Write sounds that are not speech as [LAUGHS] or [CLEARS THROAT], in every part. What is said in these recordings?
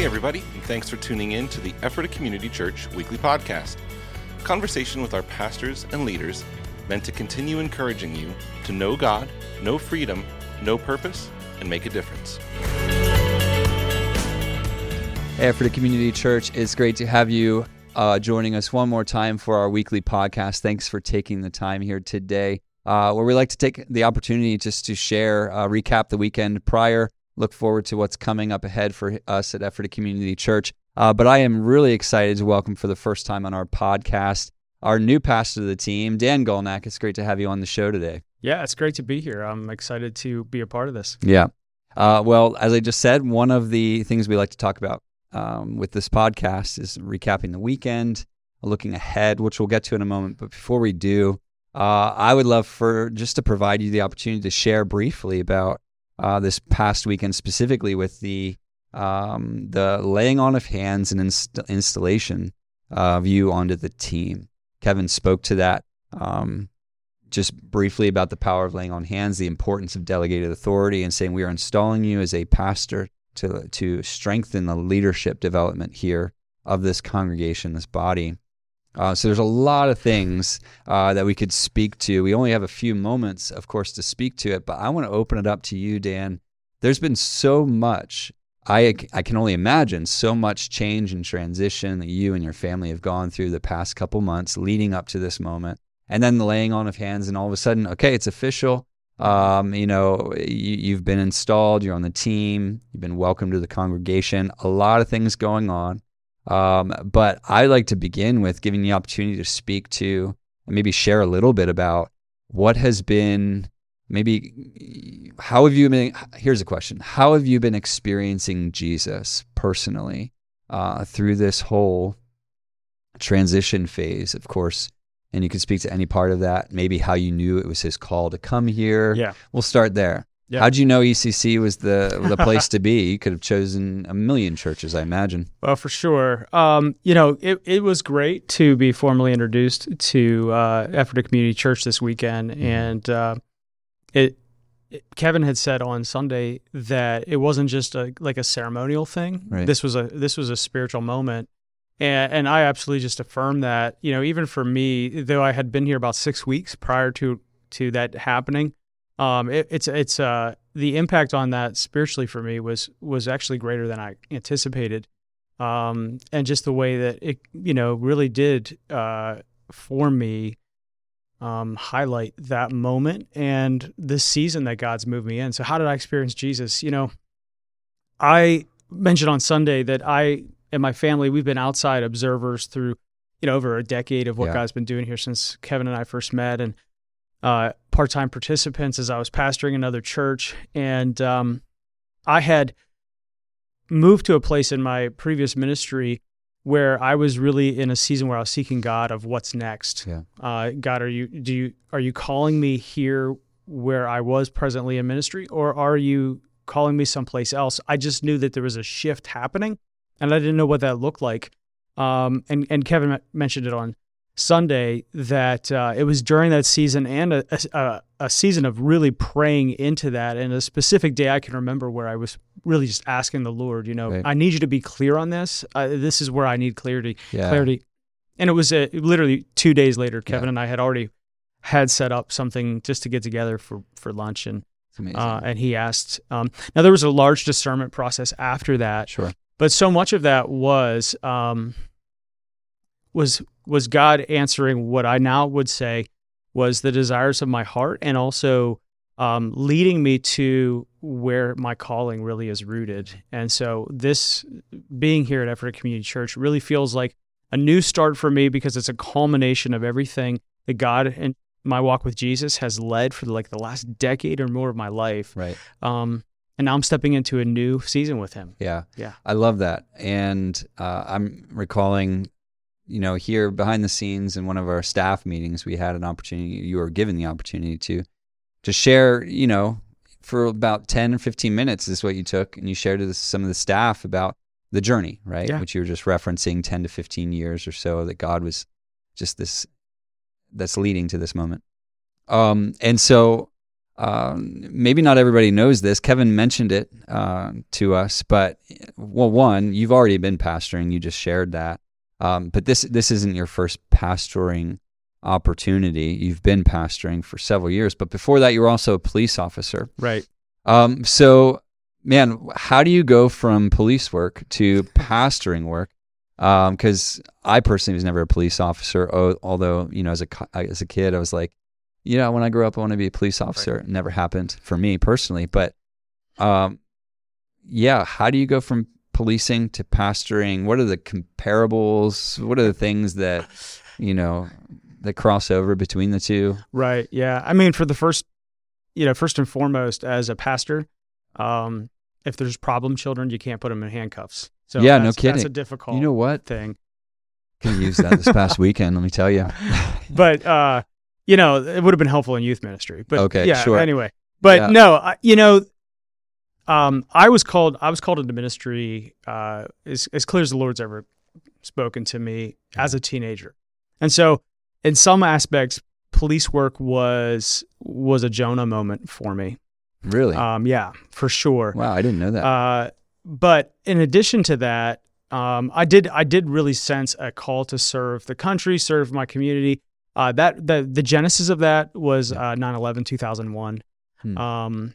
Hey, everybody, and thanks for tuning in to the Ephrata Community Church weekly podcast. Conversation with our pastors and leaders meant to continue encouraging you to know God, know freedom, know purpose, and make a difference. Hey, Ephrata Community Church, it's great to have you uh, joining us one more time for our weekly podcast. Thanks for taking the time here today, uh, where we like to take the opportunity just to share, uh, recap the weekend prior, look forward to what's coming up ahead for us at Ephrata Community Church. Uh, but I am really excited to welcome for the first time on our podcast our new pastor of the team, Dan Gulnac. It's great to have you on the show today. Yeah, it's great to be here. I'm excited to be a part of this. Yeah. Uh, well, as I just said, one of the things we like to talk about um, with this podcast is recapping the weekend, looking ahead, which we'll get to in a moment. But before we do, uh, I would love for just to provide you the opportunity to share briefly about uh, this past weekend, specifically with the um, the laying on of hands and inst- installation of you onto the team. Kevin spoke to that um, just briefly about the power of laying on hands, the importance of delegated authority, and saying we are installing you as a pastor to to strengthen the leadership development here of this congregation, this body. Uh, so there's a lot of things uh, that we could speak to. We only have a few moments, of course, to speak to it, but I want to open it up to you, Dan. There's been so much. I, I can only imagine so much change and transition that you and your family have gone through the past couple months leading up to this moment. And then the laying on of hands, and all of a sudden, okay, it's official. Um, you know, you, have been installed, you're on the team, you've been welcomed to the congregation, a lot of things going on. Um, but I like to begin with giving the opportunity to speak to and maybe share a little bit about what has been maybe how have you been here's a question. How have you been experiencing jesus personally uh, through this whole transition phase? Of course and you can speak to any part of that maybe how you knew it was his call to come here. Yeah. We'll start there yeah. How'd you know ECC was the the place to be? You could have chosen a million churches, I imagine. Well, for sure. Um, you know, it, it was great to be formally introduced to uh, Community Church this weekend, mm-hmm. and uh, it, it, Kevin had said on Sunday that it wasn't just a like a ceremonial thing. Right. This was a this was a spiritual moment. And, and I absolutely just affirm that, you know, even for me, though I had been here about six weeks prior to to that happening, um, it, it's it's uh, the impact on that spiritually for me was was actually greater than I anticipated, um, and just the way that it you know really did uh, for me um, highlight that moment and this season that God's moved me in. So how did I experience Jesus? You know, I mentioned on Sunday that I and my family we've been outside observers through you know over a decade of what yeah. God's been doing here since Kevin and I first met and uh, part time participants as I was pastoring another church. And um, I had moved to a place in my previous ministry where I was really in a season where I was seeking God of what's next. Yeah. Uh, God, are you do you are you calling me here where I was presently in ministry, or are you calling me someplace else? I just knew that there was a shift happening, and I didn't know what that looked like. Um, and and Kevin mentioned it on Sunday that uh, it was during that season and a, a, a, season of really praying into that. And a specific day I can remember where I was really just asking the Lord, you know, right. I need you to be clear on this. Uh, this is where I need clarity. Yeah. Clarity. And it was uh, literally two days later, Kevin yeah. and I had already had set up something just to get together for, for lunch. And, uh, and he asked, um, now there was a large discernment process after that. Sure. But so much of that was, um, was was God answering what I now would say was the desires of my heart and also um, leading me to where my calling really is rooted. And so, this being here at Ephrata Community Church really feels like a new start for me because it's a culmination of everything that God and my walk with Jesus has led for like the last decade or more of my life. Right. Um, and now I'm stepping into a new season with Him. Yeah. Yeah. I love that. And uh, I'm recalling you know, here behind the scenes in one of our staff meetings, we had an opportunity. You were given the opportunity to to share. You know, for about ten or fifteen minutes is what you took, and you shared with some of the staff about the journey, right? Yeah. Which you were just referencing, ten to fifteen years or so that God was just this that's leading to this moment. Um, and so um, maybe not everybody knows this. Kevin mentioned it uh, to us, but well, one, you've already been pastoring. You just shared that, um, but this this isn't your first pastoring opportunity. You've been pastoring for several years, but before that, you were also a police officer. Right. Um, so, man, how do you go from police work to pastoring work? Because I personally was never a police officer, although you know, as a as a kid, I was like, you know, when I grow up, I want to be a police officer. Right. It never happened for me personally, but um, yeah, how do you go from policing to pastoring? What are the comparables? What are the things that you know the crossover between the two? Right. Yeah. I mean, for the first, you know, first and foremost, as a pastor, um, if there's problem children, you can't put them in handcuffs. So yeah, no kidding. That's a difficult. You know what thing? Can use that this past [LAUGHS] weekend. Let me tell you. [LAUGHS] but uh, you know, it would have been helpful in youth ministry. But okay, yeah. Sure. Anyway, but yeah. no, you know, um, I was called. I was called into ministry uh, as as clear as the Lord's ever spoken to me as a teenager, and so in some aspects, police work was was a Jonah moment for me. Really? Um, yeah, for sure. Wow, I didn't know that. Uh, but in addition to that, um, I did I did really sense a call to serve the country, serve my community. Uh, that the the genesis of that was uh, 9/11 2001. Hmm. Um,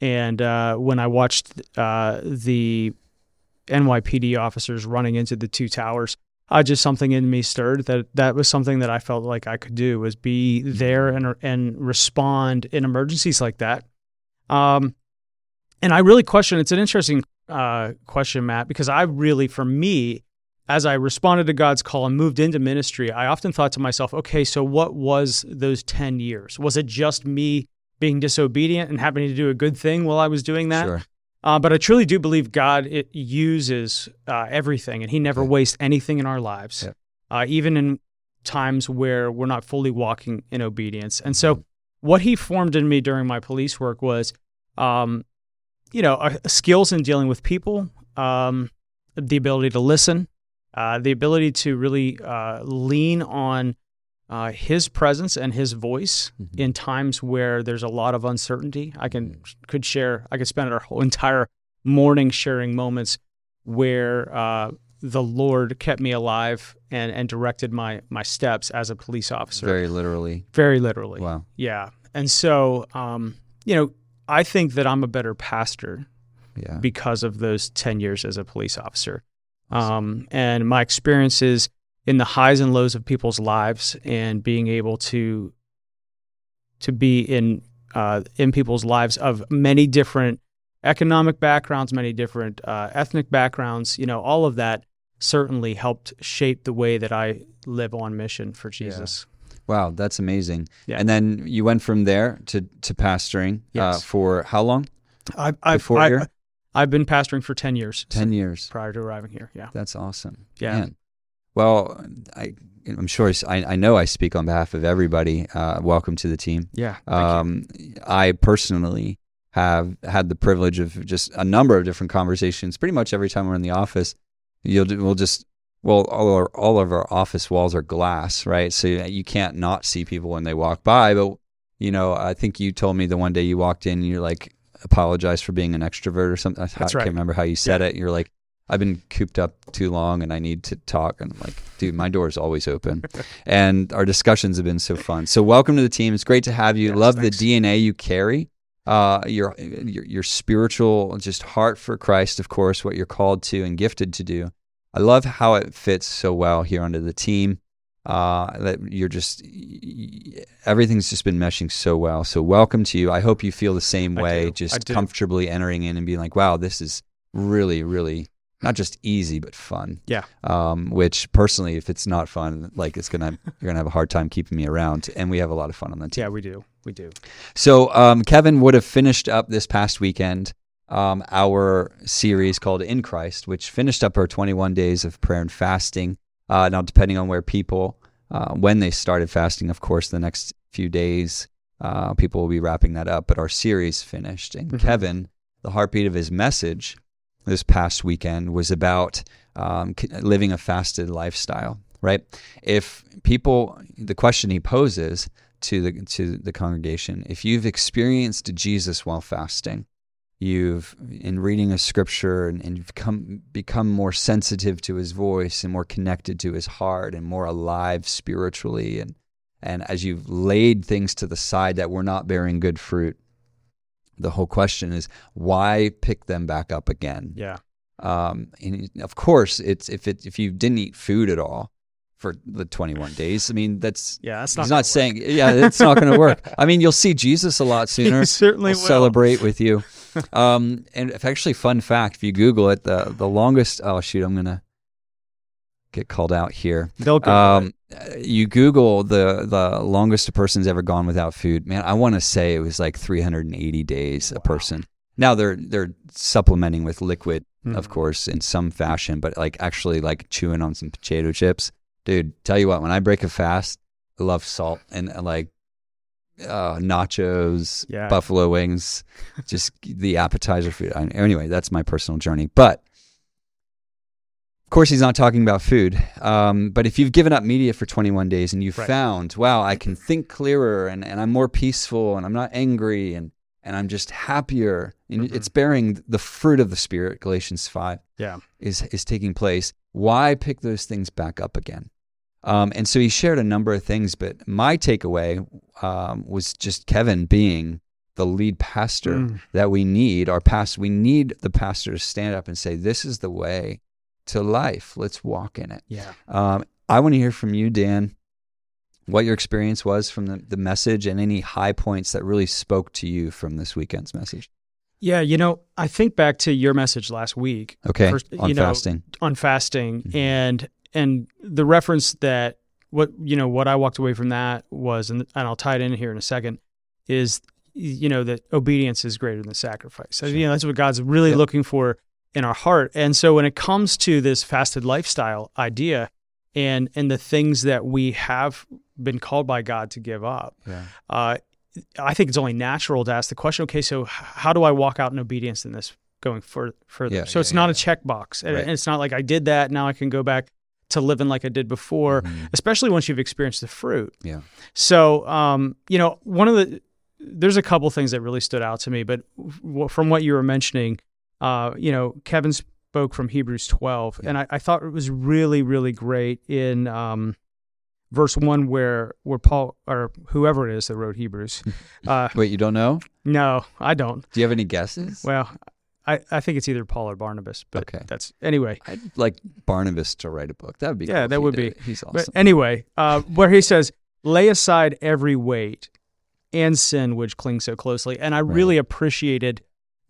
and uh, when I watched uh, the NYPD officers running into the two towers, uh, just something in me stirred that that was something that I felt like I could do was be there and and respond in emergencies like that. Um, and I really question. It's an interesting uh, question, Matt, because I really, for me, as I responded to God's call and moved into ministry, I often thought to myself, okay, so what was those ten years? Was it just me being disobedient and happening to do a good thing while I was doing that? Sure. Uh, but I truly do believe God it uses uh, everything, and He never yeah. wastes anything in our lives, yeah. uh, even in times where we're not fully walking in obedience. And so, mm-hmm. what He formed in me during my police work was, um, you know, uh, skills in dealing with people, um, the ability to listen, uh, the ability to really uh, lean on uh, his presence and his voice mm-hmm. in times where there's a lot of uncertainty. I can mm-hmm. could share. I could spend our whole entire morning sharing moments where uh, the Lord kept me alive and and directed my my steps as a police officer. Very literally. Very literally. Wow. Yeah. And so, um, you know, I think that I'm a better pastor. Yeah. Because of those ten years as a police officer. Um, and my experiences in the highs and lows of people's lives and being able to to be in uh, in people's lives of many different economic backgrounds, many different uh, ethnic backgrounds. You know, all of that certainly helped shape the way that I live on mission for Jesus. Yeah. Wow, that's amazing. Yeah. And then you went from there to to pastoring uh, yes. uh, for how long? I, I, Before I, here? I've been pastoring for ten years. Ten years prior to arriving here. Yeah, that's awesome. Yeah. Man. Well, I, I'm sure I, I, know I speak on behalf of everybody. Uh, welcome to the team. Yeah. Um, I personally have had the privilege of just a number of different conversations. Pretty much every time we're in the office, you'll we'll just well all our, all of our office walls are glass, right? So you can't not see people when they walk by. But you know, I think you told me the one day you walked in, and you're like apologize for being an extrovert or something. That's I can't remember how you said yeah. it. You're like, I've been cooped up too long and I need to talk. And I'm like, dude, my door is always open. and our discussions have been so fun. So welcome to the team. It's great to have you. Yes, Love thanks. the DNA you carry. Uh, your, your your spiritual just heart for Christ, of course, what you're called to and gifted to do. I love how it fits so well here under the team. Uh, that you're just everything's just been meshing so well. So welcome to you. I hope you feel the same way, just comfortably entering in and being like, wow, this is really, really not just easy but fun. Yeah. Um, which personally, if it's not fun, like it's gonna you're gonna have a hard time keeping me around. And we have a lot of fun on the team. Yeah, we do. We do. So um, Kevin would have finished up this past weekend um, our series called In Christ, which finished up our 21 days of prayer and fasting. Uh, now, depending on where people uh, when they started fasting, of course, the next few days uh, people will be wrapping that up. But our series finished, and mm-hmm. Kevin, the heartbeat of his message this past weekend was about um, living a fasted lifestyle, right? If people, the question he poses to the to the congregation. If you've experienced Jesus while fasting, you've in reading a scripture and, and you've come become more sensitive to his voice and more connected to his heart and more alive spiritually and and as you've laid things to the side that were not bearing good fruit the whole question is why pick them back up again Yeah. um, and of course it's if it if you didn't eat food at all for the 21 [SIGHS] days i mean that's Yeah. That's not. he's not work. saying yeah it's not going to work [LAUGHS] i mean you'll see jesus a lot [LAUGHS] sooner He certainly We'll celebrate with you. [LAUGHS] Um, and actually, fun fact: if you Google it, the the longest. Oh shoot, I'm gonna get called out here. They'll go. Um, you Google the the longest a person's ever gone without food. Man, I want to say it was like 380 days a person. Now they're they're supplementing with liquid, of Mhm. course, in some fashion, but like actually like chewing on some potato chips, dude. Tell you what, when I break a fast, I love salt and uh, like uh, nachos, Yeah. buffalo wings, just the appetizer food. I- Anyway, that's my personal journey. But of course, he's not talking about food. Um, but if you've given up media for 21 days and you've Right. found, wow, I can think clearer and, and I'm more peaceful and I'm not angry and, and I'm just happier, and Mhm. it's bearing the fruit of the Spirit, Galatians 5 Yeah. is is taking place. Why pick those things back up again? Um, and so he shared a number of things, but my takeaway um, was just Kevin being the lead pastor Mm. that we need. Our pastor, we need the pastor to stand up and say, "This is the way to life. Let's walk in it." Yeah. Um, I want to hear from you, Dan. What your experience was from the, the message and any high points that really spoke to you from this weekend's message. Yeah. You know, I think back to your message last week Okay, First, on you know, fasting. on fasting Mhm. and and the reference that what you know what I walked away from that was and, and I'll tie it in here in a second is you know that obedience is greater than sacrifice. So, Sure. you know that's what God's really Yep. looking for in our heart. And so when it comes to this fasted lifestyle idea and and the things that we have been called by God to give up, Yeah. uh, I think it's only natural to ask the question, okay, so how do I walk out in obedience in this going fur- further? Yeah, so it's yeah, not yeah. a checkbox. And Right. and it's not like I did that, now I can go back to living like I did before, Mhm. especially once you've experienced the fruit. Yeah. So, um, you know, one of the, there's a couple things that really stood out to me, but w- from what you were mentioning, uh, you know, Kevin spoke from Hebrews 12, Yeah. and I, I thought it was really, really great in um, verse one where where Paul or whoever it is that wrote Hebrews. [LAUGHS] Uh, Wait, you don't know? no, I don't. Do you have any guesses? Well, I, I think it's either Paul or Barnabas, but Okay. that's anyway. I'd like Barnabas to write a book. That would be Yeah, cool that would be. it. He's But awesome. anyway, uh, where he says, lay aside every weight and sin which clings so closely. And I Right. really appreciated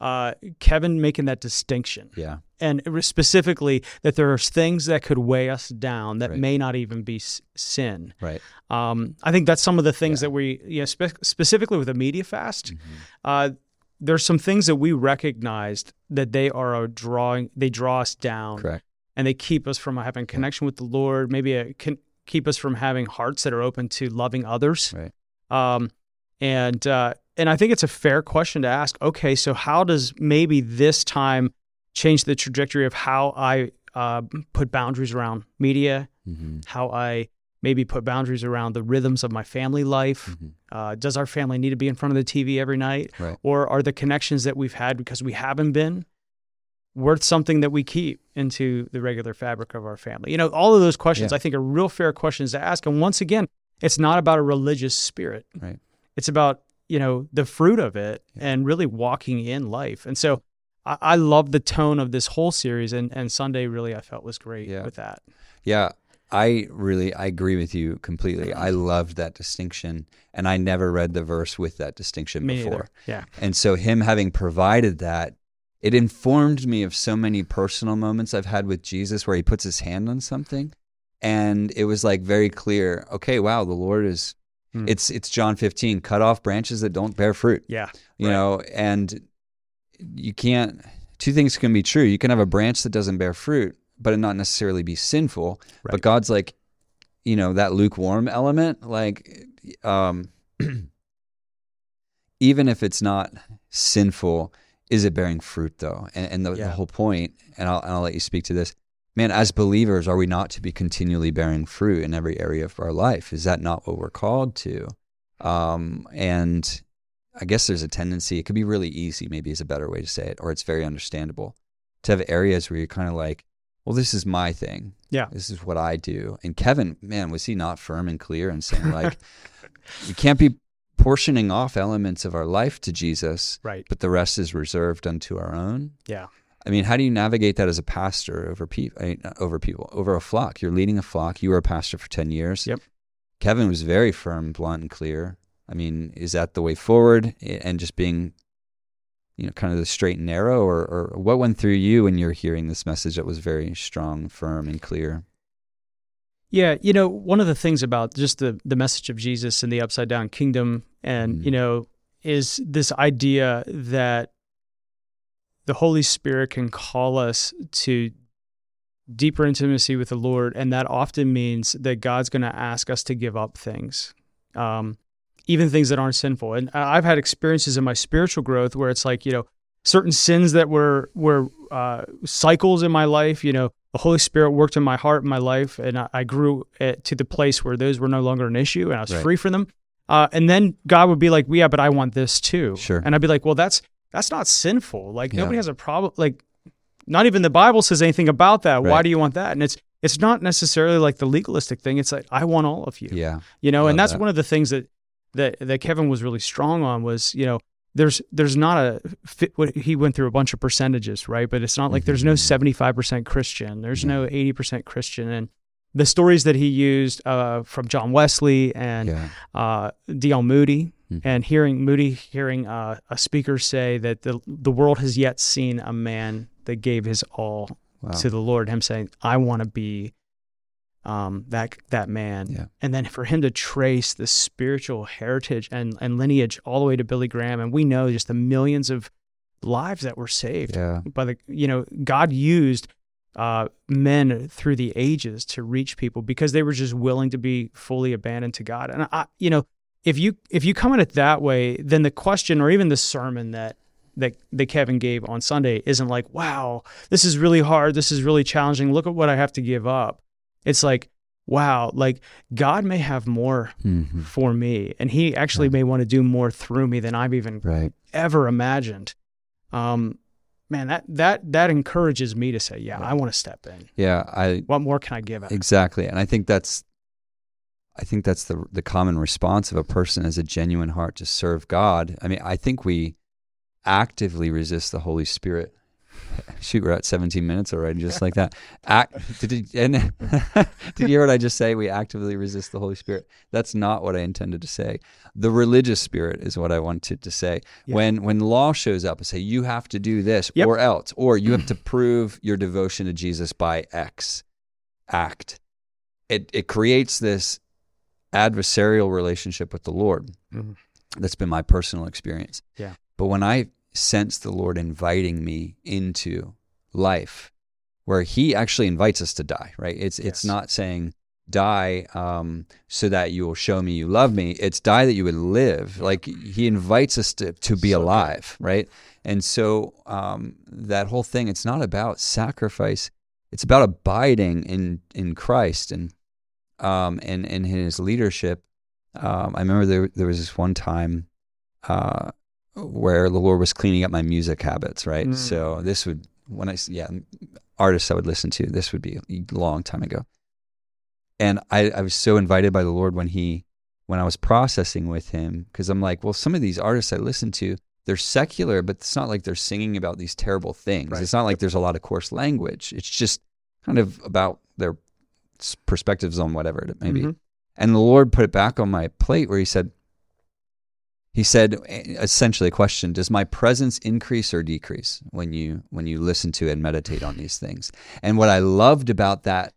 uh, Kevin making that distinction. yeah, And specifically that there are things that could weigh us down that Right. may not even be s- sin. right. Um, I think that's some of the things Yeah. that we, you know, spe- specifically with a media fast, Mhm. uh, there's some things that we recognized that they are a drawing, they draw us down Correct. and they keep us from having connection with the Lord. Maybe a, can keep us from having hearts that are open to loving others. Right. Um, and uh, and I think it's a fair question to ask. Okay, so how does maybe this time change the trajectory of how I uh, put boundaries around media, hmm how I maybe put boundaries around the rhythms of my family life? hmm Uh, does our family need to be in front of the TV every night? Right. Or are the connections that we've had because we haven't been worth something that we keep into the regular fabric of our family? You know, all of those questions Yeah. I think are real fair questions to ask. And once again, it's not about a religious spirit. Right. It's about, you know, the fruit of it Yeah. and really walking in life. And so I, I love the tone of this whole series and, and Sunday really I felt was great Yeah. with that. Yeah, I really I agree with you completely. I loved that distinction, and I never read the verse with that distinction Me before. neither. Yeah. And so him having provided that, it informed me of so many personal moments I've had with Jesus where he puts his hand on something and it was like very clear, okay, wow, the Lord is Hmm. it's it's John 15, cut off branches that don't bear fruit. Yeah. You Right. know, and you can't two things can be true. You can have a branch that doesn't bear fruit, but it not necessarily be sinful. But God's like, you know, that lukewarm element, like um [CLEARS THROAT] even if it's not sinful, is it bearing fruit though? And, and the, the whole point, and I'll, and I'll let you speak to this, man, as believers, are we not to be continually bearing fruit in every area of our life? Is that not what we're called to? Um, and I guess there's a tendency, it could be really easy, maybe is a better way to say it, or it's very understandable to have areas where you're kind of like, well, this is my thing. Yeah. This is what I do. And Kevin, man, was he not firm and clear and saying, [LAUGHS] like, we can't be portioning off elements of our life to Jesus, Right. but the rest is reserved unto our own? Yeah. I mean, how do you navigate that as a pastor over people? Over people, over a flock. You're leading a flock. You were a pastor for ten years. Yep. Kevin was very firm, blunt, and clear. I mean, is that the way forward? And just being, you know, kind of the straight and narrow, or, or what went through you when you're hearing this message that was very strong, firm, and clear? Yeah, you know, one of the things about just the the message of Jesus and the upside down kingdom and, Mhm. you know, is this idea that the Holy Spirit can call us to deeper intimacy with the Lord, and that often means that God's going to ask us to give up things, um, even things that aren't sinful. And I've had experiences in my spiritual growth where it's like, you know, certain sins that were were uh, cycles in my life. You know, the Holy Spirit worked in my heart, in my life, and I, I grew at, to the place where those were no longer an issue, and I was Right. free from them. Uh, and then God would be like, "Yeah, but I want this too." Sure. And I'd be like, "Well, that's that's not sinful. Like Yeah. nobody has a problem. Like not even the Bible says anything about that. Why do you want that?" And it's it's not necessarily like the legalistic thing. It's like I want all of you Yeah. you know Love and that's that. one of the things that that that Kevin was really strong on was you know there's there's not a fit what he went through a bunch of percentages right but it's not like there's no Mhm. 75% Christian there's no 80% Christian and the stories that he used uh, from John Wesley and yeah. uh, D.L. Moody Mhm. and hearing Moody hearing uh, a speaker say that the the world has yet seen a man that gave his all Wow. to the Lord. Him saying, "I want to be um, that that man," Yeah. and then for him to trace the spiritual heritage and and lineage all the way to Billy Graham, and we know just the millions of lives that were saved yeah. by the you know God used uh, men through the ages to reach people because they were just willing to be fully abandoned to God. And I, you know, if you if you come at it that way, then the question or even the sermon that that that Kevin gave on Sunday isn't like, wow, this is really hard, this is really challenging. Look at what I have to give up. It's like, wow, like God may have more Mhm. for me, and He actually Yeah. may want to do more through me than I've even Right. ever imagined. Um, man, that that that encourages me to say, yeah, I want to step in. Yeah. I What more can I give? Out? Exactly. And I think that's I think that's the the common response of a person as a genuine heart to serve God. I mean, I think we actively resist the Holy Spirit. [LAUGHS] Shoot, we're at 17 minutes already, just like that. Act, did, you, and, [LAUGHS] did you hear what I just say? We actively resist the Holy Spirit. That's not what I intended to say. The religious spirit is what I wanted to say. Yeah. When when law shows up and say you have to do this Yep. or else, or you have to prove your devotion to Jesus by X act, it it creates this adversarial relationship with the Lord. Mhm. That's been my personal experience. Yeah. But when I sense the Lord inviting me into life, where He actually invites us to die, right? It's it's not saying die um, so that you will show me you love me. It's die that you would live. Like He invites us to to be So good. alive, right? And so um, that whole thing, it's not about sacrifice. It's about abiding in in Christ and um, and and in His leadership. Um, I remember there there was this one time uh, where the Lord was cleaning up my music habits, right? Mm. So this would when I yeah artists I would listen to this would be a long time ago, and I I was so invited by the Lord when he when I was processing with him because I'm like, well, some of these artists I listen to they're secular, but it's not like they're singing about these terrible things. Right. It's not like there's a lot of coarse language. It's just kind of about their perspectives on whatever it may be. Mhm. And the Lord put it back on my plate where He said, He said essentially a question: Does my presence increase or decrease when you when you listen to and meditate on these things? And what I loved about that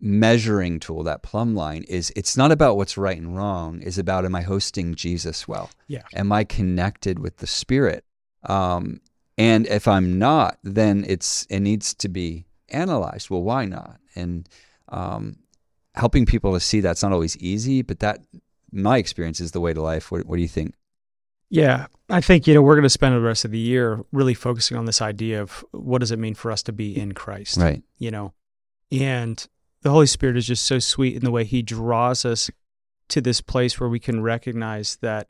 measuring tool, that plumb line, is it's not about what's right and wrong. Is about am I hosting Jesus well? Yeah. Am I connected with the Spirit? Um, and if I'm not, then it's it needs to be analyzed. Well, why not? And um, helping people to see that's not always easy, but that my experience is the way to life. What, what do you think? Yeah, I think you know we're going to spend the rest of the year really focusing on this idea of what does it mean for us to be in Christ, Right. You know, and the Holy Spirit is just so sweet in the way He draws us to this place where we can recognize that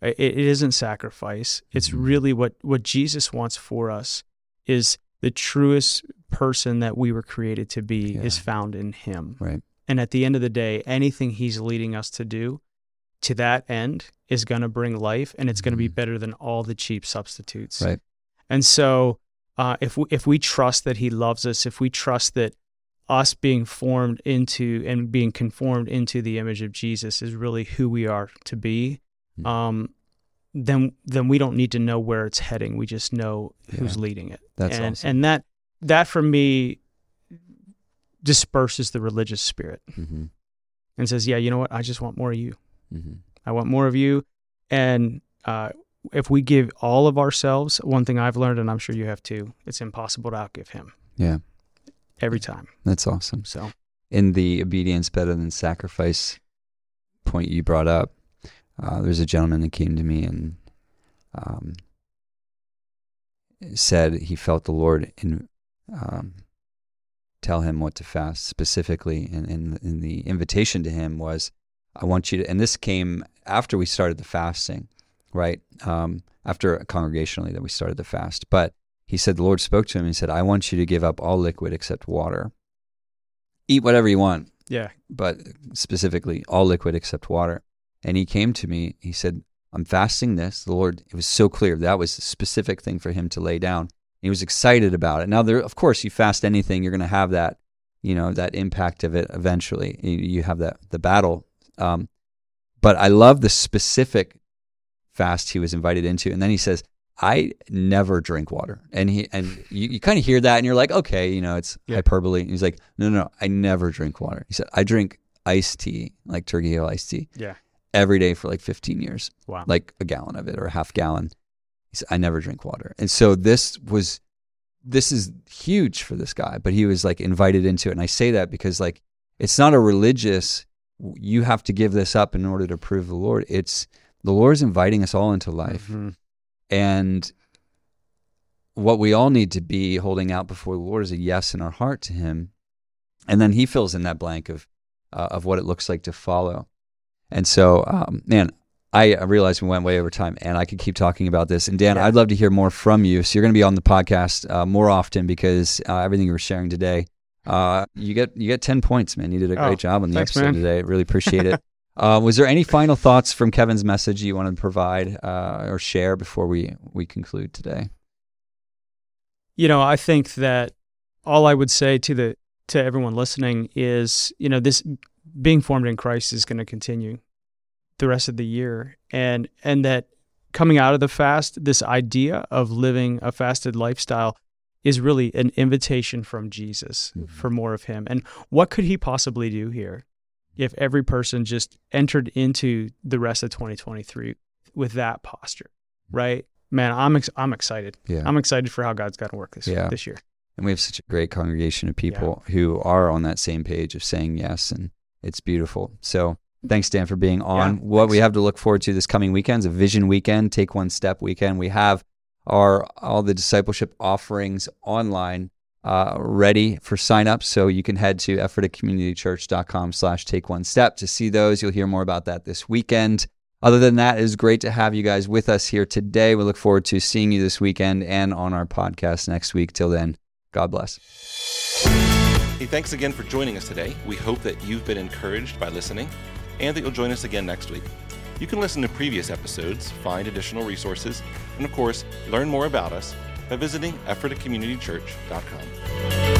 it, it isn't sacrifice. It's Mhm. really what what Jesus wants for us is the truest person that we were created to be is found in Him. Right. And at the end of the day, anything He's leading us to do, to that end, is going to bring life, and it's going to be Mhm. better than all the cheap substitutes. Right. And so, uh, if we, if we trust that He loves us, if we trust that us being formed into and being conformed into the image of Jesus is really who we are to be, Mhm. um, then then we don't need to know where it's heading. We just know who's leading it. That's and awesome. and that that for me disperses the religious spirit Mm-hmm. and says, "Yeah, you know what? I just want more of you. Mm-hmm. I want more of you." And uh, if we give all of ourselves, one thing I've learned, and I'm sure you have too, it's impossible to outgive Him Yeah, every time. that's awesome. So in the obedience better than sacrifice point you brought up, uh, there's a gentleman that came to me and um, said he felt the Lord in, um, tell him what to fast specifically, and, and, and the invitation to him was, "I want you to." And this came after we started the fasting, right? Um, after congregationally that we started the fast, but he said the Lord spoke to him and said, "I want you to give up all liquid except water." eat whatever you want, yeah, but specifically all liquid except water. And he came to me, he said, I'm fasting this. The Lord, it was so clear that was a specific thing for him to lay down. He was excited about it. Now, there, of course, you fast anything, you're going to have that, you know, that impact of it eventually. You, have that, the battle. Um, but I love the specific fast he was invited into. And then he says, I never drink water. And he and you, you kind of hear that and you're like, okay, you know, it's Yeah. hyperbole. And he's like, no, no, no, I never drink water. He said, I drink iced tea, like Turkey Hill iced tea, yeah. Every day for like 15 years, Wow. like a gallon of it or a half gallon. He said, I never drink water. And so this was, this is huge for this guy, but he was like invited into it. And I say that because like, it's not a religious, you have to give this up in order to prove the Lord. It's the Lord is inviting us all into life. Mhm. And what we all need to be holding out before the Lord is a yes in our heart to Him. And then He fills in that blank of, uh, of what it looks like to follow. And so, um, man, I realized we went way over time and I could keep talking about this. And Dan, Yeah. I'd love to hear more from you. So you're going to be on the podcast uh, more often because uh, everything you were sharing today, uh, you get you get 10 points, man. You did a great Oh, job on the thanks, episode man. today. Really appreciate it. [LAUGHS] Uh, was there any final thoughts from Kevin's message you wanted to provide uh, or share before we, we conclude today? you know, I think that all I would say to the to everyone listening is, you know, this being formed in Christ is going to continue the rest of the year, and and that coming out of the fast, this idea of living a fasted lifestyle is really an invitation from Jesus Mhm. for more of Him. And what could He possibly do here if every person just entered into the rest of 2023 with that posture, right? Man, I'm ex- I'm excited. Yeah. I'm excited for how God's going to work this Yeah. this year. And we have such a great congregation of people who are on that same page of saying yes, and it's beautiful. So thanks, Dan, for being on. Yeah, what we have to look forward to this coming weekend is a vision weekend, take one step weekend. We have our all the discipleship offerings online uh, ready for sign up. So you can head to ephratacommunitychurch.com slash take one step to see those. You'll hear more about that this weekend. Other than that, it is great to have you guys with us here today. We look forward to seeing you this weekend and on our podcast next week. Till then, God bless. Hey, thanks again for joining us today. We hope that you've been encouraged by listening and that you'll join us again next week. You can listen to previous episodes, find additional resources, and of course, learn more about us by visiting ephratacommunitychurch.com.